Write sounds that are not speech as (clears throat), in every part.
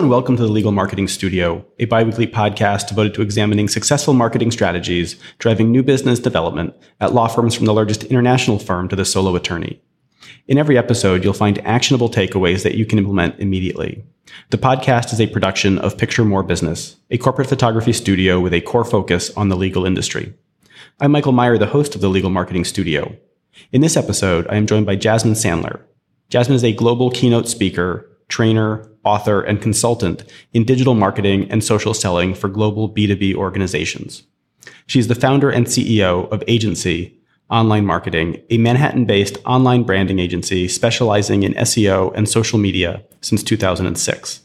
and welcome to the Legal Marketing Studio, a biweekly podcast devoted to examining successful marketing strategies driving new business development at law firms from the largest international firm to the solo attorney. In every episode, you'll find actionable takeaways that you can implement immediately. The podcast is a production of Picture More Business, a corporate photography studio with a core focus on the legal industry. I'm Michael Meyer, the host of the Legal Marketing Studio. In this episode, I am joined by Jasmine Sandler. Jasmine is a global keynote speaker, trainer, author, and consultant in digital marketing and social selling for global B2B organizations. She's the founder and CEO of Agent-Cy Online Marketing, a Manhattan based online branding agency specializing in SEO and social media since 2006.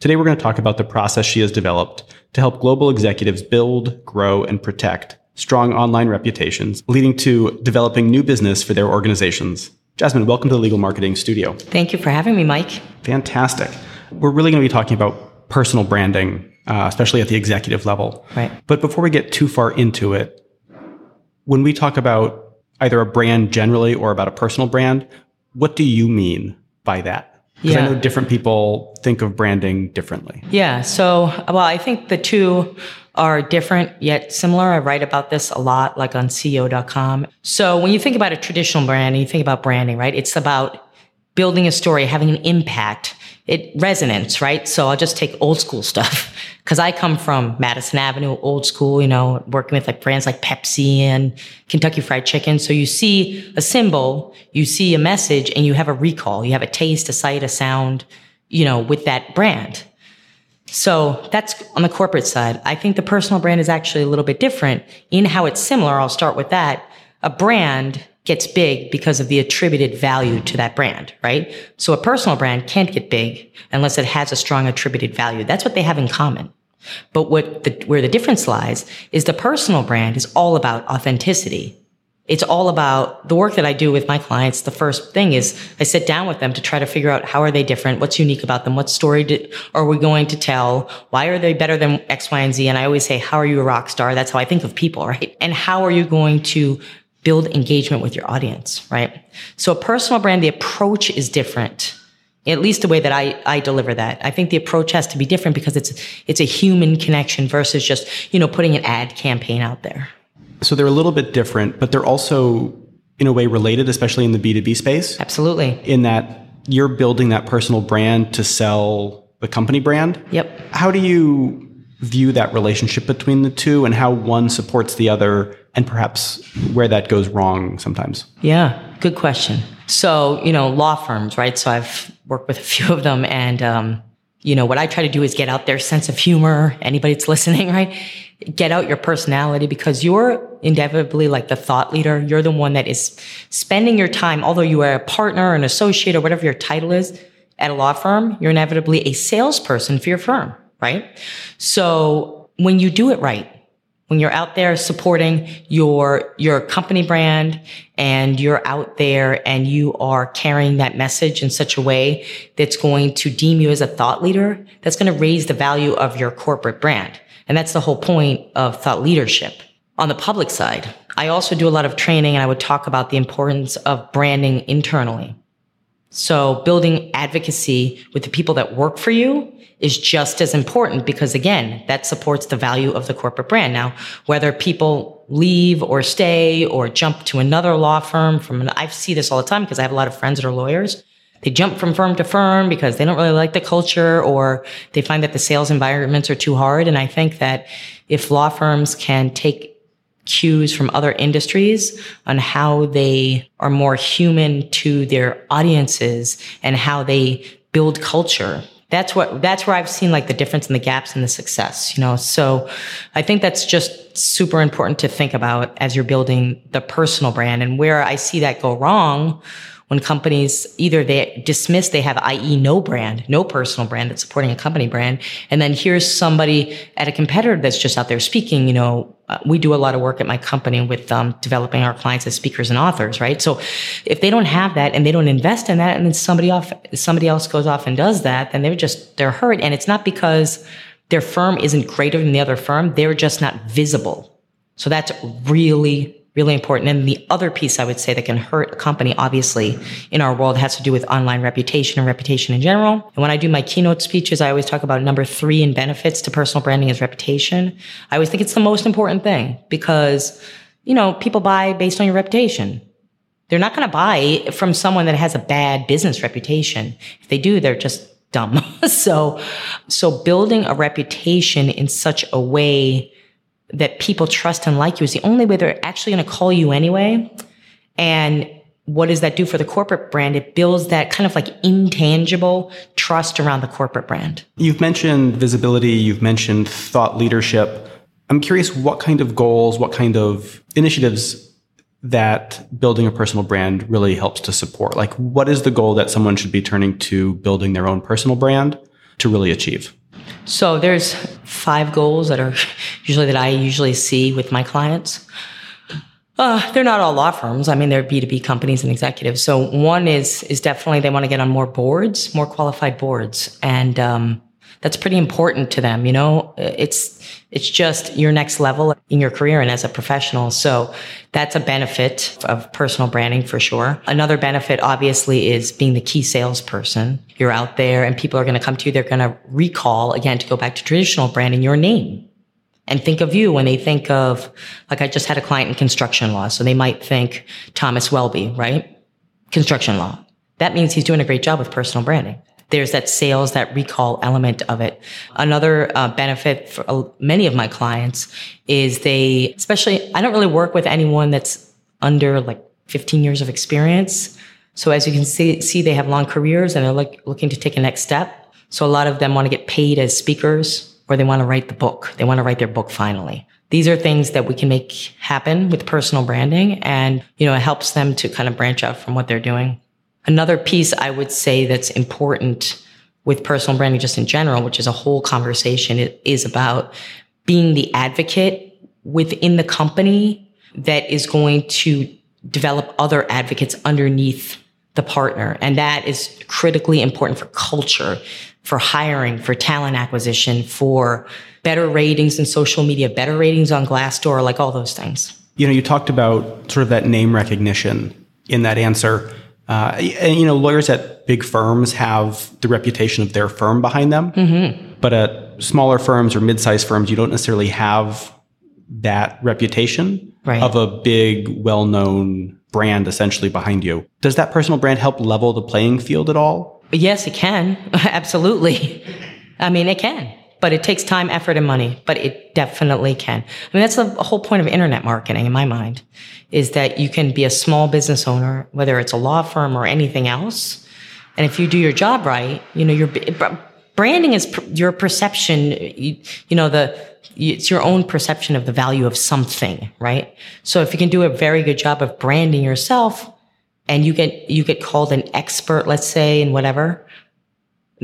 Today, we're going to talk about the process she has developed to help global executives build, grow, and protect strong online reputations, leading to developing new business for their organizations. Jasmine, welcome to the Legal Marketing Studio. Thank you for having me, Mike. Fantastic. We're really going to be talking about personal branding, uh, especially at the executive level. Right. But before we get too far into it, when we talk about either a brand generally or about a personal brand, what do you mean by that? Because Yeah. I know different people think of branding differently. Yeah. So, well, I think the two are different yet similar. I write about this a lot, like on CEO.com. So when you think about a traditional brand and you think about branding, right? It's about building a story, having an impact. It resonance, right? So I'll just take old school stuff (laughs) because I come from Madison Avenue, old school, you know, working with like brands like Pepsi and Kentucky Fried Chicken. So you see a symbol, you see a message, and you have a recall. You have a taste, a sight, a sound, you know, with that brand. So that's on the corporate side. I think the personal brand is actually a little bit different in how it's similar. I'll start with that. A brand gets big because of the attributed value to that brand, right? So a personal brand can't get big unless it has a strong attributed value. That's what they have in common. But what the, where the difference lies is the personal brand is all about authenticity. It's all about the work that I do with my clients. The first thing is I sit down with them to try to figure out how are they different? What's unique about them? What story are we going to tell? Why are they better than X, Y, and Z? And I always say, how are you a rock star? That's how I think of people, (laughs) right? And how are you going to build engagement with your audience, right? So a personal brand, the approach is different. At least the way that I, I deliver that. I think the approach has to be different because it's, it's a human connection versus just, you know, putting an ad campaign out there. So they're a little bit different, but they're also in a way related, especially in the B2B space, Absolutely. in that you're building that personal brand to sell the company brand. Yep. How do you view that relationship between the two and how one supports the other and perhaps where that goes wrong sometimes? Yeah, good question. So, you know, law firms, right? So I've worked with a few of them and, um, you know, what I try to do is get out their sense of humor. Anybody that's listening, (laughs) right? Get out your personality because you're inevitably like the thought leader. You're the one that is spending your time, although you are a partner, an associate, or whatever your title is at a law firm, you're inevitably a salesperson for your firm, right? So when you do it right, when you're out there supporting your your company brand and you're out there and you are carrying that message in such a way that's going to deem you as a thought leader that's going to raise the value of your corporate brand. And that's the whole point of thought leadership. On the public side i also do a lot of training and i would talk about the importance of branding internally so building advocacy with the people that work for you is just as important because again, that supports the value of the corporate brand. Now, whether people leave or stay or jump to another law firm from I see this all the time because I have a lot of friends that are lawyers. They jump from firm to firm because they don't really like the culture or they find that the sales environments are too hard. And I think that if law firms can take cues from other industries on how they are more human to their audiences and how they build culture. That's what, that's where I've seen like the difference in the gaps and the success, you know? So I think that's just super important to think about as you're building the personal brand and where I see that go wrong when companies either they dismiss they have i.e. no brand no personal brand that's supporting a company brand and then here's somebody at a competitor that's just out there speaking you know uh, we do a lot of work at my company with um, developing our clients as speakers and authors right? So if they don't have that and they don't invest in that and then somebody off somebody else goes off and does that then they're just they're hurt. And it's not because their firm isn't greater than the other firm. They're just not visible. So that's really really important. And the other piece I would say that can hurt a company, obviously, in our world has to do with online reputation and reputation in general. And when I do my keynote speeches, I always talk about number three in benefits to personal branding is reputation. I always think it's the most important thing because, you know, people buy based on your reputation. They're not going to buy from someone that has a bad business reputation. If they do, they're just dumb. (laughs) so, so building a reputation in such a way that people trust and like you is the only way they're actually going to call you anyway. And what does that do for the corporate brand? It builds that kind of like intangible trust around the corporate brand. You've mentioned visibility, you've mentioned thought leadership. I'm curious what kind of goals, what kind of initiatives that building a personal brand really helps to support? Like, what is the goal that someone should be turning to building their own personal brand to really achieve? So there's five goals that are (laughs) usually that I usually see with my clients. Uh, they're not all law firms. I mean, they're B2B companies and executives. So one is, is definitely they want to get on more boards, more qualified boards. And, um, that's pretty important to them. You know, it's, it's just your next level in your career and as a professional. So that's a benefit of personal branding for sure. Another benefit obviously is being the key salesperson. You're out there and people are going to come to you. They're going to recall again to go back to traditional branding your name and think of you when they think of, like I just had a client in construction law. So they might think Thomas Welby, right? Construction law. That means he's doing a great job with personal branding there's that sales, that recall element of it. Another uh, benefit for uh, many of my clients is they, especially, I don't really work with anyone that's under like 15 years of experience. So as you can see, see they have long careers and they're like looking to take a next step. So a lot of them want to get paid as speakers or they want to write the book. They want to write their book finally. These are things that we can make happen with personal branding and, you know, it helps them to kind of branch out from what they're doing. Another piece I would say that's important with personal branding just in general, which is a whole conversation, it is about being the advocate within the company that is going to develop other advocates underneath the partner. And that is critically important for culture, for hiring, for talent acquisition, for better ratings in social media, better ratings on Glassdoor, like all those things. You know, you talked about sort of that name recognition in that answer. Uh, and, you know, lawyers at big firms have the reputation of their firm behind them. Mm-hmm. But at smaller firms or mid-sized firms, you don't necessarily have that reputation right. of a big, well-known brand essentially behind you. Does that personal brand help level the playing field at all? Yes, it can. (laughs) Absolutely. I mean, it can but it takes time, effort, and money, but it definitely can. I mean, that's the whole point of internet marketing in my mind is that you can be a small business owner, whether it's a law firm or anything else. And if you do your job right, you know, your branding is your perception, you, you know, the, it's your own perception of the value of something, right? So if you can do a very good job of branding yourself and you get, you get called an expert, let's say, in whatever,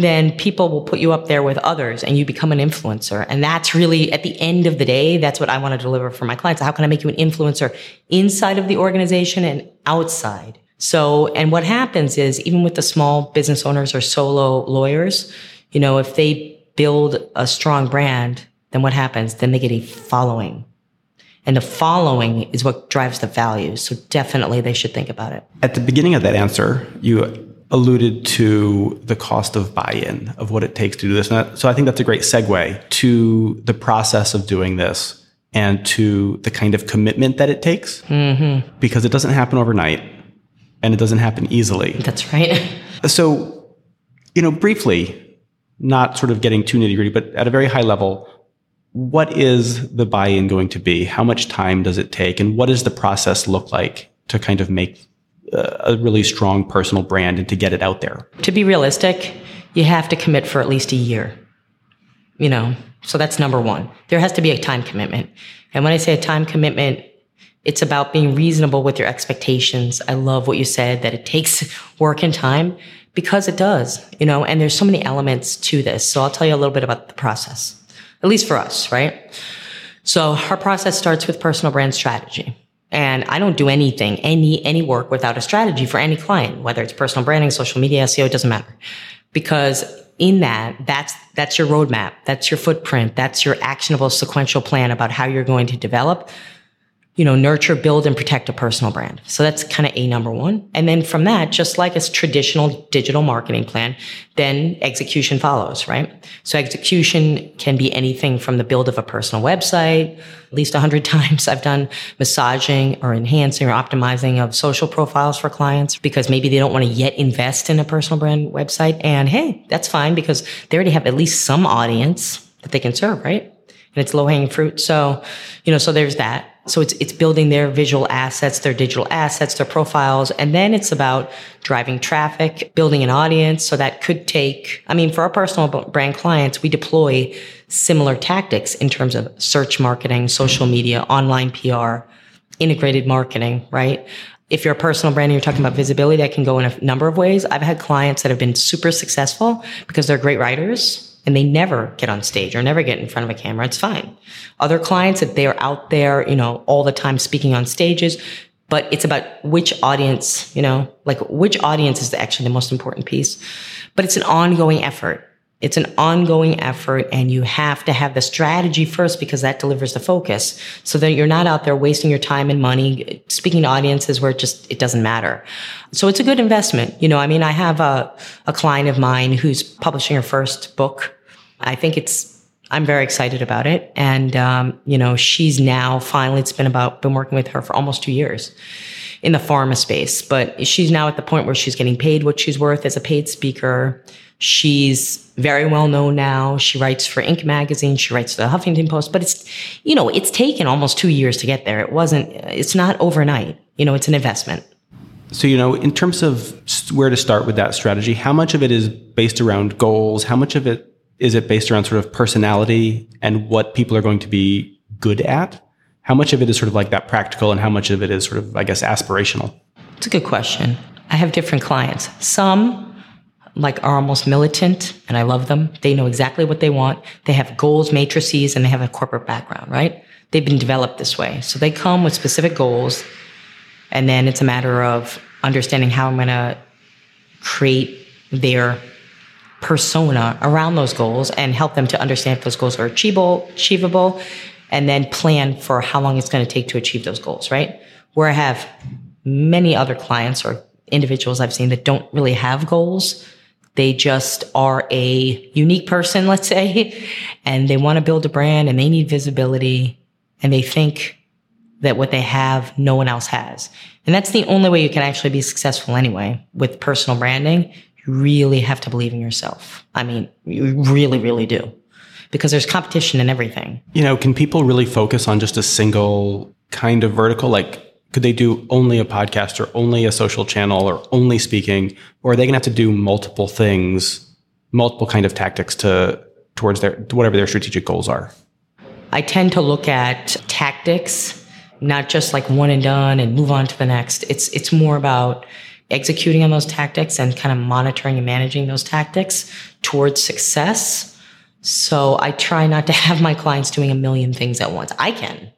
then people will put you up there with others and you become an influencer. And that's really at the end of the day, that's what I want to deliver for my clients. How can I make you an influencer inside of the organization and outside? So, and what happens is even with the small business owners or solo lawyers, you know, if they build a strong brand, then what happens? Then they get a following. And the following is what drives the value. So definitely they should think about it. At the beginning of that answer, you alluded to the cost of buy-in of what it takes to do this. And so I think that's a great segue to the process of doing this and to the kind of commitment that it takes mm-hmm. because it doesn't happen overnight and it doesn't happen easily. That's right. (laughs) so, you know, briefly, not sort of getting too nitty gritty, but at a very high level, what is the buy-in going to be? How much time does it take? And what does the process look like to kind of make a really strong personal brand and to get it out there? To be realistic, you have to commit for at least a year. You know, so that's number one. There has to be a time commitment. And when I say a time commitment, it's about being reasonable with your expectations. I love what you said that it takes (laughs) work and time because it does, you know, and there's so many elements to this. So I'll tell you a little bit about the process, at least for us, right? So our process starts with personal brand strategy. And I don't do anything, any, any work without a strategy for any client, whether it's personal branding, social media, SEO, it doesn't matter. Because in that, that's, that's your roadmap. That's your footprint. That's your actionable sequential plan about how you're going to develop you know, nurture, build, and protect a personal brand. So that's kind of a number one. And then from that, just like a traditional digital marketing plan, then execution follows, right? So execution can be anything from the build of a personal website. At least a hundred (laughs) times I've done massaging or enhancing or optimizing of social profiles for clients because maybe they don't want to yet invest in a personal brand website. And hey, that's fine because they already have at least some audience that they can serve, right? And it's low hanging fruit. So, you know, so there's that. So it's, it's building their visual assets, their digital assets, their profiles. And then it's about driving traffic, building an audience. So that could take, I mean, for our personal brand clients, we deploy similar tactics in terms of search marketing, social media, online PR, integrated marketing, right? If you're a personal brand and you're talking about visibility, that can go in a number of ways. I've had clients that have been super successful because they're great writers and they never get on stage or never get in front of a camera, it's fine. Other clients that they're out there, you know, all the time speaking on stages, but it's about which audience, you know, like which audience is actually the most important piece. But it's an ongoing effort. It's an ongoing effort and you have to have the strategy first because that delivers the focus so that you're not out there wasting your time and money speaking to audiences where it just, it doesn't matter. So it's a good investment. You know, I mean, I have a, a client of mine who's publishing her first book. I think it's, I'm very excited about it. And, um, you know, she's now finally, it's been about, been working with her for almost two years in the pharma space, but she's now at the point where she's getting paid what she's worth as a paid speaker. She's very well known now. She writes for Inc. magazine. She writes for the Huffington Post, but it's, you know, it's taken almost two years to get there. It wasn't, it's not overnight. You know, it's an investment. So, you know, in terms of where to start with that strategy, how much of it is based around goals? How much of it is it based around sort of personality and what people are going to be good at? How much of it is sort of like that practical and how much of it is sort of, I guess, aspirational? It's a good question. I have different clients. Some like are almost militant and I love them. They know exactly what they want. They have goals, matrices, and they have a corporate background, right? They've been developed this way. So they come with specific goals. And then it's a matter of understanding how I'm going to create their persona around those goals and help them to understand if those goals are achievable, achievable, and then plan for how long it's going to take to achieve those goals, right? Where I have many other clients or individuals I've seen that don't really have goals. They just are a unique person, (laughs) let's say, and they want to build a brand and they need visibility and they think that what they have, no one else has. And that's the only way you can actually be successful anyway with personal branding You really have to believe in yourself. I mean, you really, really do. Because there's competition in everything. You know, can people really focus on just a single kind of vertical? Like, could they do only a podcast or only a social channel or only speaking? Or are they going to have to do multiple things, multiple kind of tactics to towards their whatever their strategic goals are? I tend to look at tactics, not just like one and done and move on to the next. It's it's more about executing on those tactics and kind of monitoring and managing those tactics towards success. So I try not to (laughs) have my clients doing a million things at once. I can.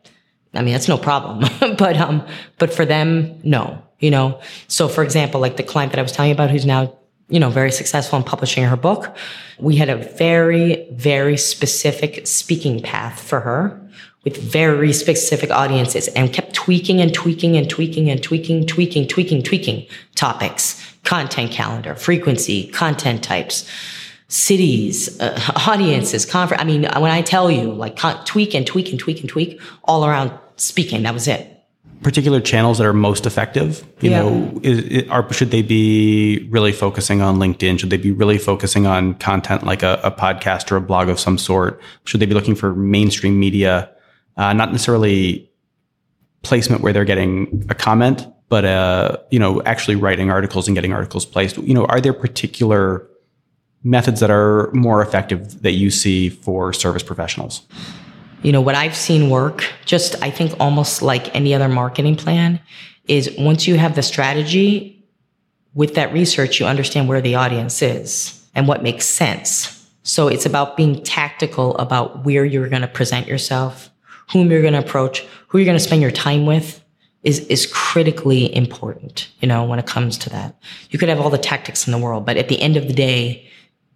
I mean, that's no problem. (laughs) but, um, but for them, no, you know? So for example, like the client that I was telling you about who's now, you know, very successful in publishing her book, we had a very, very specific speaking path for her with very specific audiences and kept tweaking and tweaking and tweaking and tweaking, tweaking, tweaking, tweaking topics, content calendar, frequency, content types, cities, uh, (laughs) audiences, conference. I mean, when I tell you like tweak and tweak and tweak and tweak all around speaking, that was it. Particular channels that are most effective, you yeah. know, is, are, should they be really focusing on LinkedIn? Should they be really focusing on content like a, a podcast or a blog of some sort? Should they be looking for mainstream media? uh, not necessarily placement where they're getting a comment, but uh, you know, actually writing articles and getting articles placed. You know, are there particular methods that are more effective that you see for service professionals? You know, what I've seen work, just I think almost like any other marketing plan, is once you have the strategy, with that research, you understand where the audience is and what makes sense. So it's about being tactical about where you're going to present yourself, whom you're going to approach, who you're going to spend your time with is, is critically important, you know, when it comes to that. You could have all the tactics in the world, but at the end of the day,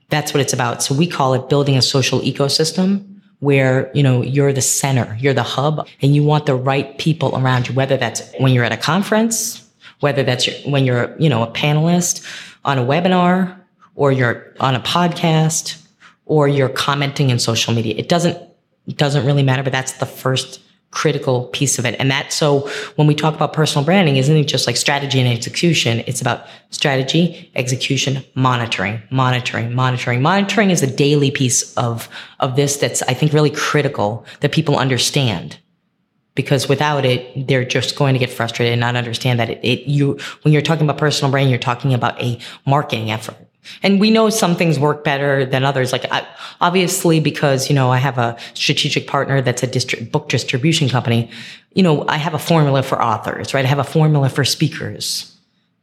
that's what it's about. So we call it building a social ecosystem where, you know, you're the center, you're the hub and you want the right people around you, whether that's when you're at a conference, whether that's your, when you're, you know, a panelist on a webinar or you're on a podcast or you're commenting in social media. It doesn't, it doesn't really matter, but that's the first critical piece of it. And that, so when we talk about personal branding, isn't it just like strategy and execution? It's about strategy, execution, monitoring, monitoring, monitoring. Monitoring is a daily piece of, of this that's, I think, really critical that people understand. Because without it, they're just going to get frustrated and not understand that it, it you, when you're talking about personal branding, you're talking about a marketing effort. And we know some things work better than others. Like I, obviously, because you know I have a strategic partner that's a distri- book distribution company. You know, I have a formula for authors, right? I have a formula for speakers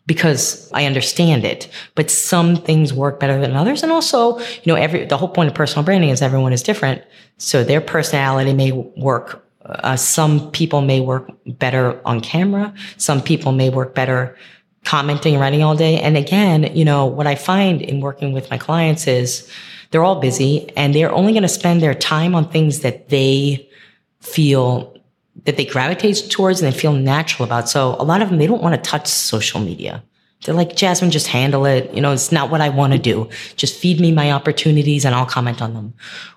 because I understand it. But some things work better than others, and also, you know, every the whole point of personal branding is everyone is different, so their personality may work. Uh, some people may work better on camera. Some people may work better commenting, and writing all day. And again, you know, what I find in working with my clients is they're all busy and they're only going to spend their time on things that they feel that they gravitate towards and they feel natural about. So a lot of them, they don't want to touch social media. They're like, Jasmine, just handle it. You know, it's not what I want to do. Just feed me my opportunities and I'll comment on them.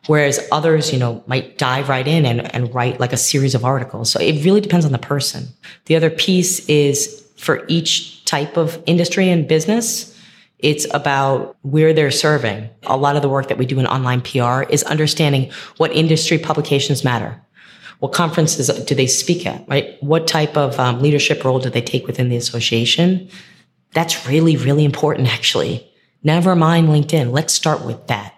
Whereas others, you know, might dive right in and, and write like a series of articles. So it really depends on the person. The other piece is for each type of industry and business. It's about where they're serving. A lot of the work that we do in online PR is understanding what industry publications matter. What conferences do they speak at, right? What type of um, leadership role do they take within the association? That's really, really important, actually. Never mind LinkedIn. Let's start with that.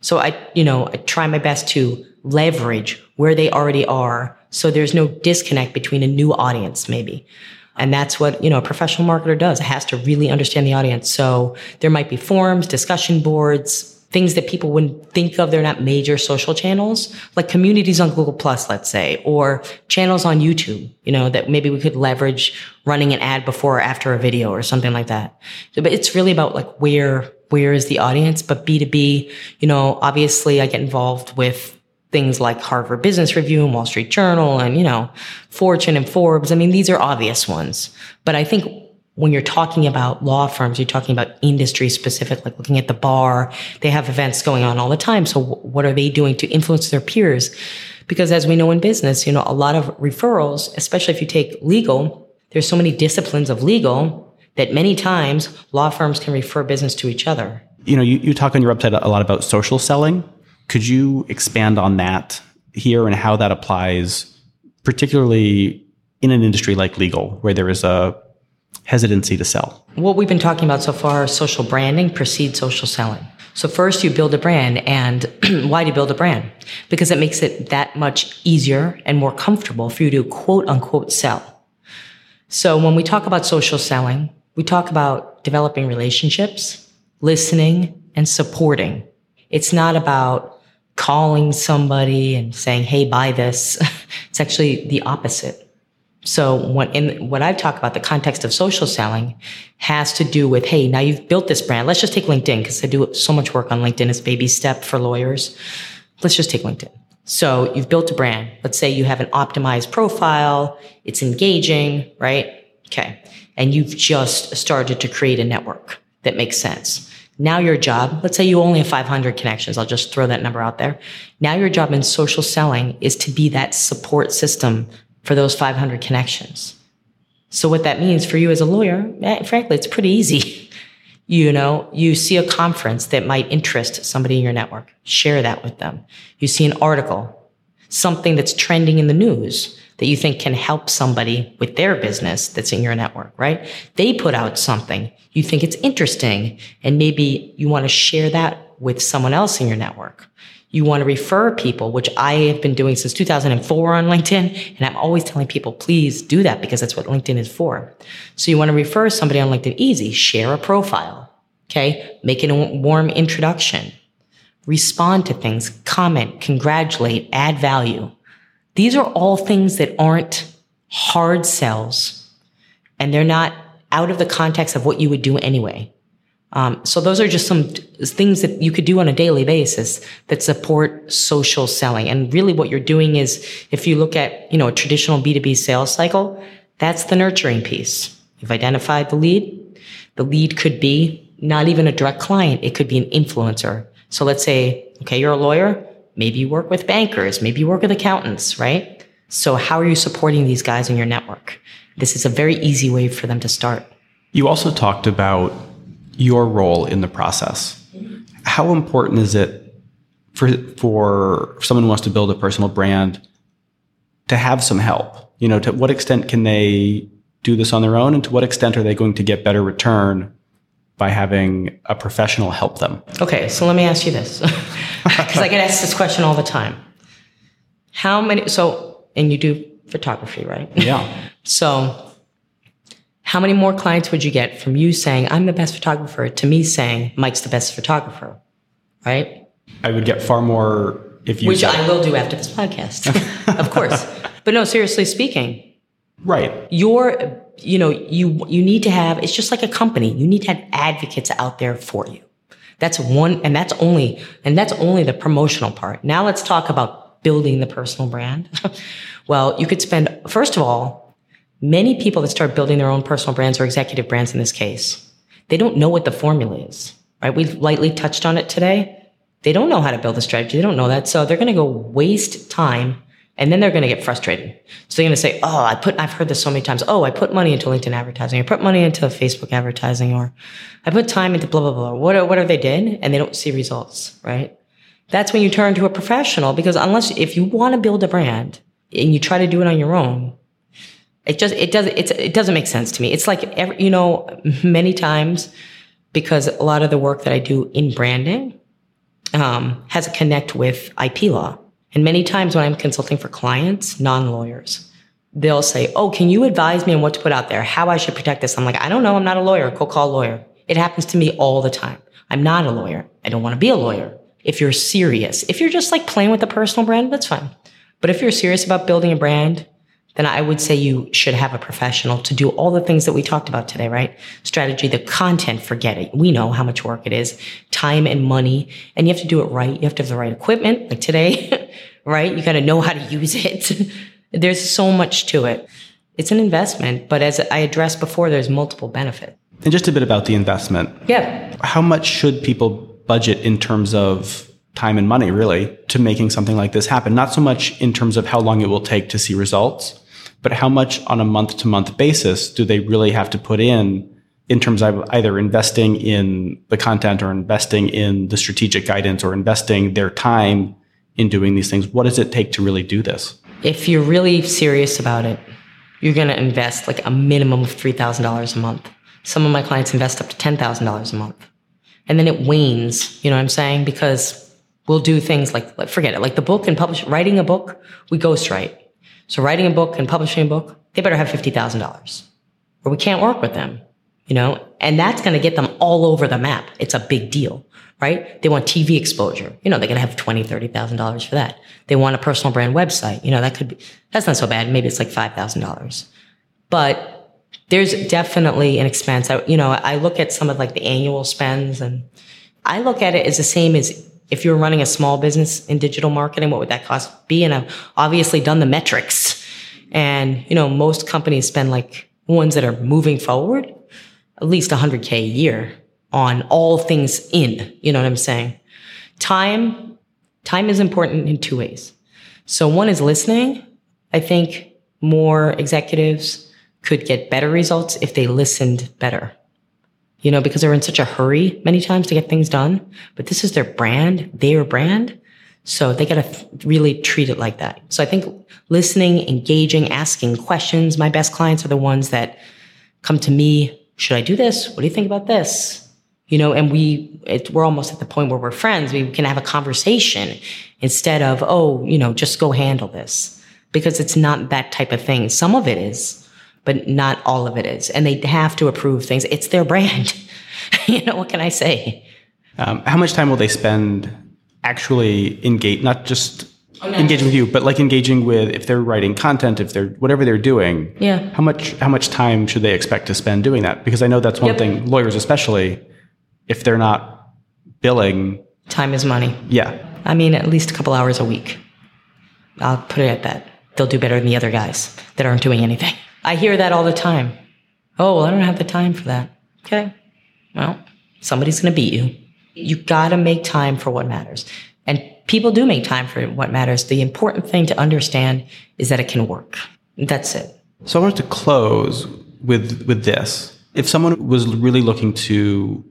So I, you know, I try my best to leverage where they already are. So there's no disconnect between a new audience, maybe. And that's what, you know, a professional marketer does. It has to really understand the audience. So there might be forums, discussion boards, things that people wouldn't think of. They're not major social channels, like communities on Google Plus, let's say, or channels on YouTube, you know, that maybe we could leverage running an ad before or after a video or something like that. But it's really about like where, where is the audience? But B2B, you know, obviously I get involved with things like Harvard Business Review and Wall Street Journal and, you know, Fortune and Forbes. I mean, these are obvious ones. But I think when you're talking about law firms, you're talking about industry specific, like looking at the bar. They have events going on all the time. So what are they doing to influence their peers? Because as we know in business, you know, a lot of referrals, especially if you take legal, there's so many disciplines of legal that many times law firms can refer business to each other. You know, you, you talk on your website a lot about social selling. Could you expand on that here and how that applies, particularly in an industry like legal, where there is a hesitancy to sell? What we've been talking about so far is social branding precedes social selling. So first you build a brand and (clears throat) why do you build a brand? Because it makes it that much easier and more comfortable for you to quote unquote sell. So when we talk about social selling, we talk about developing relationships, listening and supporting. It's not about calling somebody and saying, Hey, buy this. (laughs) it's actually the opposite. So what in what I talk about the context of social selling has to do with, Hey, now you've built this brand. Let's just take LinkedIn because I do so much work on LinkedIn as baby step for lawyers. Let's just take LinkedIn. So you've built a brand. Let's say you have an optimized profile. It's engaging, right? Okay. And you've just started to create a network that makes sense. Now your job, let's say you only have 500 connections. I'll just throw that number out there. Now your job in social selling is to be that support system for those 500 connections. So what that means for you as a lawyer, eh, frankly, it's pretty easy. (laughs) you know, you see a conference that might interest somebody in your network. Share that with them. You see an article, something that's trending in the news that you think can help somebody with their business that's in your network, right? They put out something you think it's interesting and maybe you want to share that with someone else in your network. You want to refer people, which I have been doing since 2004 on LinkedIn. And I'm always telling people, please do that because that's what LinkedIn is for. So you want to refer somebody on LinkedIn easy, share a profile. Okay. Make it a warm introduction. Respond to things, comment, congratulate, add value. These are all things that aren't hard sells and they're not out of the context of what you would do anyway. Um, so those are just some t- things that you could do on a daily basis that support social selling. And really what you're doing is if you look at, you know, a traditional B2B sales cycle, that's the nurturing piece. You've identified the lead. The lead could be not even a direct client. It could be an influencer. So let's say, okay, you're a lawyer. Maybe you work with bankers. Maybe you work with accountants, right? So how are you supporting these guys in your network? This is a very easy way for them to start. You also talked about your role in the process. How important is it for for someone who wants to build a personal brand to have some help? You know, to what extent can they do this on their own, and to what extent are they going to get better return by having a professional help them? Okay, so let me ask you this, (laughs) because I get asked this question all the time. How many? So, and you do photography, right? (laughs) Yeah. So, how many more clients would you get from you saying, I'm the best photographer, to me saying, Mike's the best photographer? Right? I would get far more if you Which said- I will do after this podcast, (laughs) of course. But no, seriously speaking, right. you're, you know, you, you need to have, it's just like a company. You need to have advocates out there for you. That's one, and that's only, and that's only the promotional part. Now let's talk about building the personal brand. (laughs) well, you could spend, first of all, many people that start building their own personal brands or executive brands in this case, they don't know what the formula is, right? We've lightly touched on it today. They don't know how to build a strategy. They don't know that. So they're going to go waste time and then they're going to get frustrated. So they're going to say, Oh, I put, I've heard this so many times. Oh, I put money into LinkedIn advertising. I put money into Facebook advertising or I put time into blah, blah, blah. What, whatever they did and they don't see results, right? That's when you turn to a professional because unless, if you want to build a brand and you try to do it on your own, it just, it doesn't, it's, it doesn't make sense to me. It's like, every, you know, many times because a lot of the work that I do in branding, um, has a connect with IP law. And many times when I'm consulting for clients, non-lawyers, they'll say, Oh, can you advise me on what to put out there? How I should protect this? I'm like, I don't know. I'm not a lawyer. Go call a lawyer. It happens to me all the time. I'm not a lawyer. I don't want to be a lawyer. If you're serious, if you're just like playing with a personal brand, that's fine. But if you're serious about building a brand, then I would say you should have a professional to do all the things that we talked about today, right? Strategy, the content, forget it. We know how much work it is, time and money, and you have to do it right. You have to have the right equipment, like today, (laughs) right? You got to know how to use it. (laughs) there's so much to it. It's an investment, but as I addressed before, there's multiple benefits. And just a bit about the investment. Yeah. How much should people budget in terms of time and money, really, to making something like this happen? Not so much in terms of how long it will take to see results, but how much on a month to month basis do they really have to put in in terms of either investing in the content or investing in the strategic guidance or investing their time in doing these things? What does it take to really do this? If you're really serious about it, you're going to invest like a minimum of $3,000 a month. Some of my clients invest up to $10,000 a month. And then it wanes, you know what I'm saying? Because we'll do things like, forget it, like the book and publish, writing a book, we ghostwrite. So writing a book and publishing a book, they better have $50,000 or we can't work with them, you know, and that's going to get them all over the map. It's a big deal, right? They want TV exposure. You know, they're going to have $20,000, $30,000 for that. They want a personal brand website. You know, that could be, that's not so bad. Maybe it's like $5,000, but there's definitely an expense. I, you know, I look at some of like the annual spends and I look at it as the same as if you're running a small business in digital marketing, what would that cost be? And I've obviously done the metrics. And, you know, most companies spend like ones that are moving forward, at least 100K a year on all things in. You know what I'm saying? Time, time is important in two ways. So one is listening. I think more executives could get better results if they listened better you know, because they're in such a hurry many times to get things done. But this is their brand, their brand. So they got to really treat it like that. So I think listening, engaging, asking questions. My best clients are the ones that come to me. Should I do this? What do you think about this? You know, and we, it, we're almost at the point where we're friends. We can have a conversation instead of, oh, you know, just go handle this because it's not that type of thing. Some of it is, but not all of it is. And they have to approve things. It's their brand. (laughs) you know, what can I say? Um, how much time will they spend actually engage, not just Oh, engaging with you, but like engaging with if they're writing content, if they're whatever they're doing? Yeah. How much how much time should they expect to spend doing that? Because I know that's one Yep. thing lawyers especially if they're not billing, Time is money. yeah. I mean, at least a couple hours a week. I'll put it at that. They'll do better than the other guys that aren't doing anything. I hear that all the time. Oh, well, I don't have the time for that. Okay. Well, somebody's going to beat you. You got to make time for what matters. And people do make time for what matters. The important thing to understand is that it can work. That's it. So I wanted to close with with this. If someone was really looking to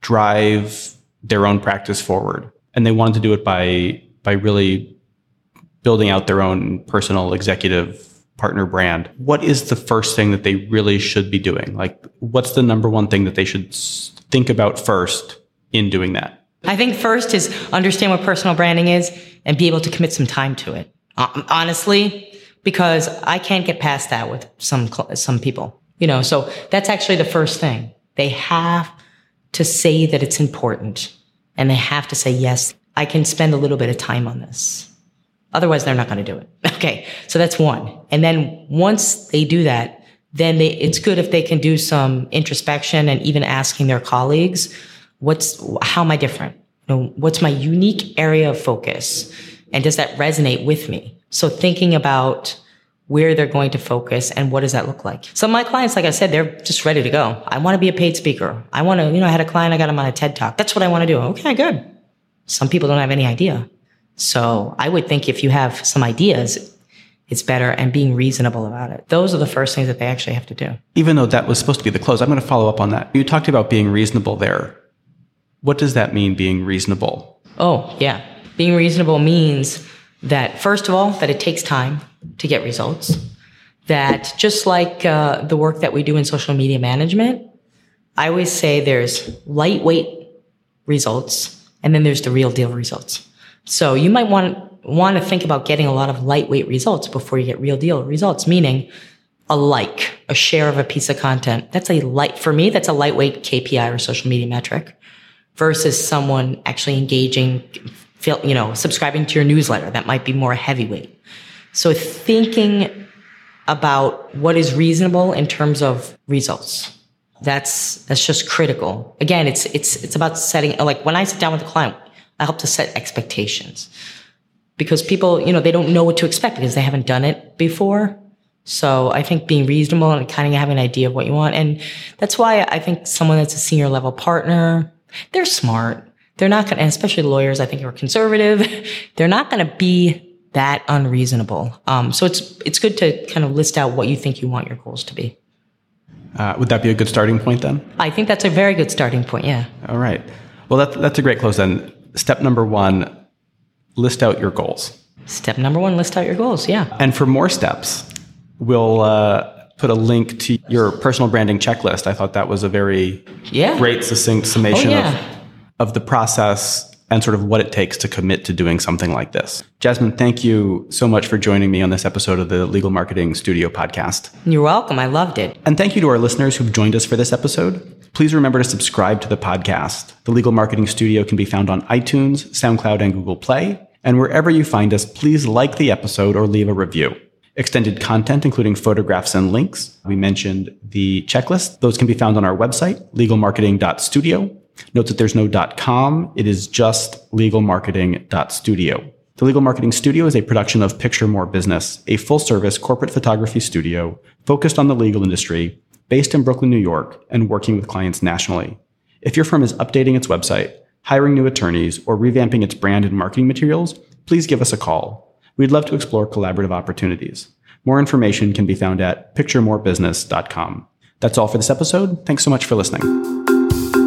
drive their own practice forward and they wanted to do it by by really building out their own personal executive partner brand, what is the first thing that they really should be doing? Like what's the number one thing that they should think about first in doing that? I think first is understand what personal branding is and be able to commit some time to it. Uh, honestly, because I can't get past that with some some people. You know, so that's actually the first thing. They have to say that it's important and they have to say yes, I can spend a little bit of time on this. Otherwise, they're not going to do it. (laughs) Okay. So that's one. And then once they do that, then they, it's good if they can do some introspection and even asking their colleagues, what's, how am I different? You know, what's my unique area of focus? And does that resonate with me? So thinking about where they're going to focus and what does that look like? Of my clients, like I said, they're just ready to go. I want to be a paid speaker. I want to, you know, I had a client, I got him on a TED talk. That's what I want to do. Okay, good. Some people don't have any idea. So I would think if you have some ideas, it's better and being reasonable about it. Those are the first things that they actually have to do. Even though that was supposed to be the close, I'm going to follow up on that. You talked about being reasonable there. What does that mean being reasonable? Oh, yeah. Being reasonable means that, first of all, that it takes time to get results. That just like uh, the work that we do in social media management, I always say there's lightweight results and then there's the real deal results. So you might want want to think about getting a lot of lightweight results before you get real deal results, meaning a like, a share of a piece of content. That's a light for me, that's a lightweight KPI or social media metric versus someone actually engaging, feel- you know, subscribing to your newsletter. That might be more heavyweight. So thinking about what is reasonable in terms of results. That's that's just critical. Again, it's it's it's about setting like when I sit down with a client, I help to set expectations. Because people, you know, they don't know what to expect because they haven't done it before. So I think being reasonable and kind of having an idea of what you want. And that's why I think someone that's a senior level partner, they're smart. They're not going to, especially lawyers, I think are conservative. (laughs) They're not going to be that unreasonable. Um, so it's, it's good to kind of list out what you think you want your goals to be. Uh, would that be a good starting point then? I think that's a very good starting point. Yeah. All right. Well, that, that's a great close then. Step number one list out your goals. Step number one, list out your goals. Yeah. And for more steps, we'll uh, put a link to your personal branding checklist. I thought that was a very Yeah. great, succinct summation Oh, yeah. of, of the process and sort of what it takes to commit to doing something like this. Jasmine, thank you so much for joining me on this episode of the Legal Marketing Studio podcast. You're welcome. I loved it. And thank you to our listeners who've joined us for this episode. Please remember to subscribe to the podcast. The Legal Marketing Studio can be found on iTunes, SoundCloud, and Google Play. And wherever you find us, please like the episode or leave a review. Extended content, including photographs and links. We mentioned the checklist. Those can be found on our website, legalmarketing.studio. Note that there's no .com. It is just legalmarketing.studio. The Legal Marketing Studio is a production of Picture More Business, a full service corporate photography studio focused on the legal industry, based in Brooklyn, New York, and working with clients nationally. If your firm is updating its website, hiring new attorneys, or revamping its brand and marketing materials, please give us a call. We'd love to explore collaborative opportunities. More information can be found at picturemorebusiness.com. That's all for this episode. Thanks so much for listening.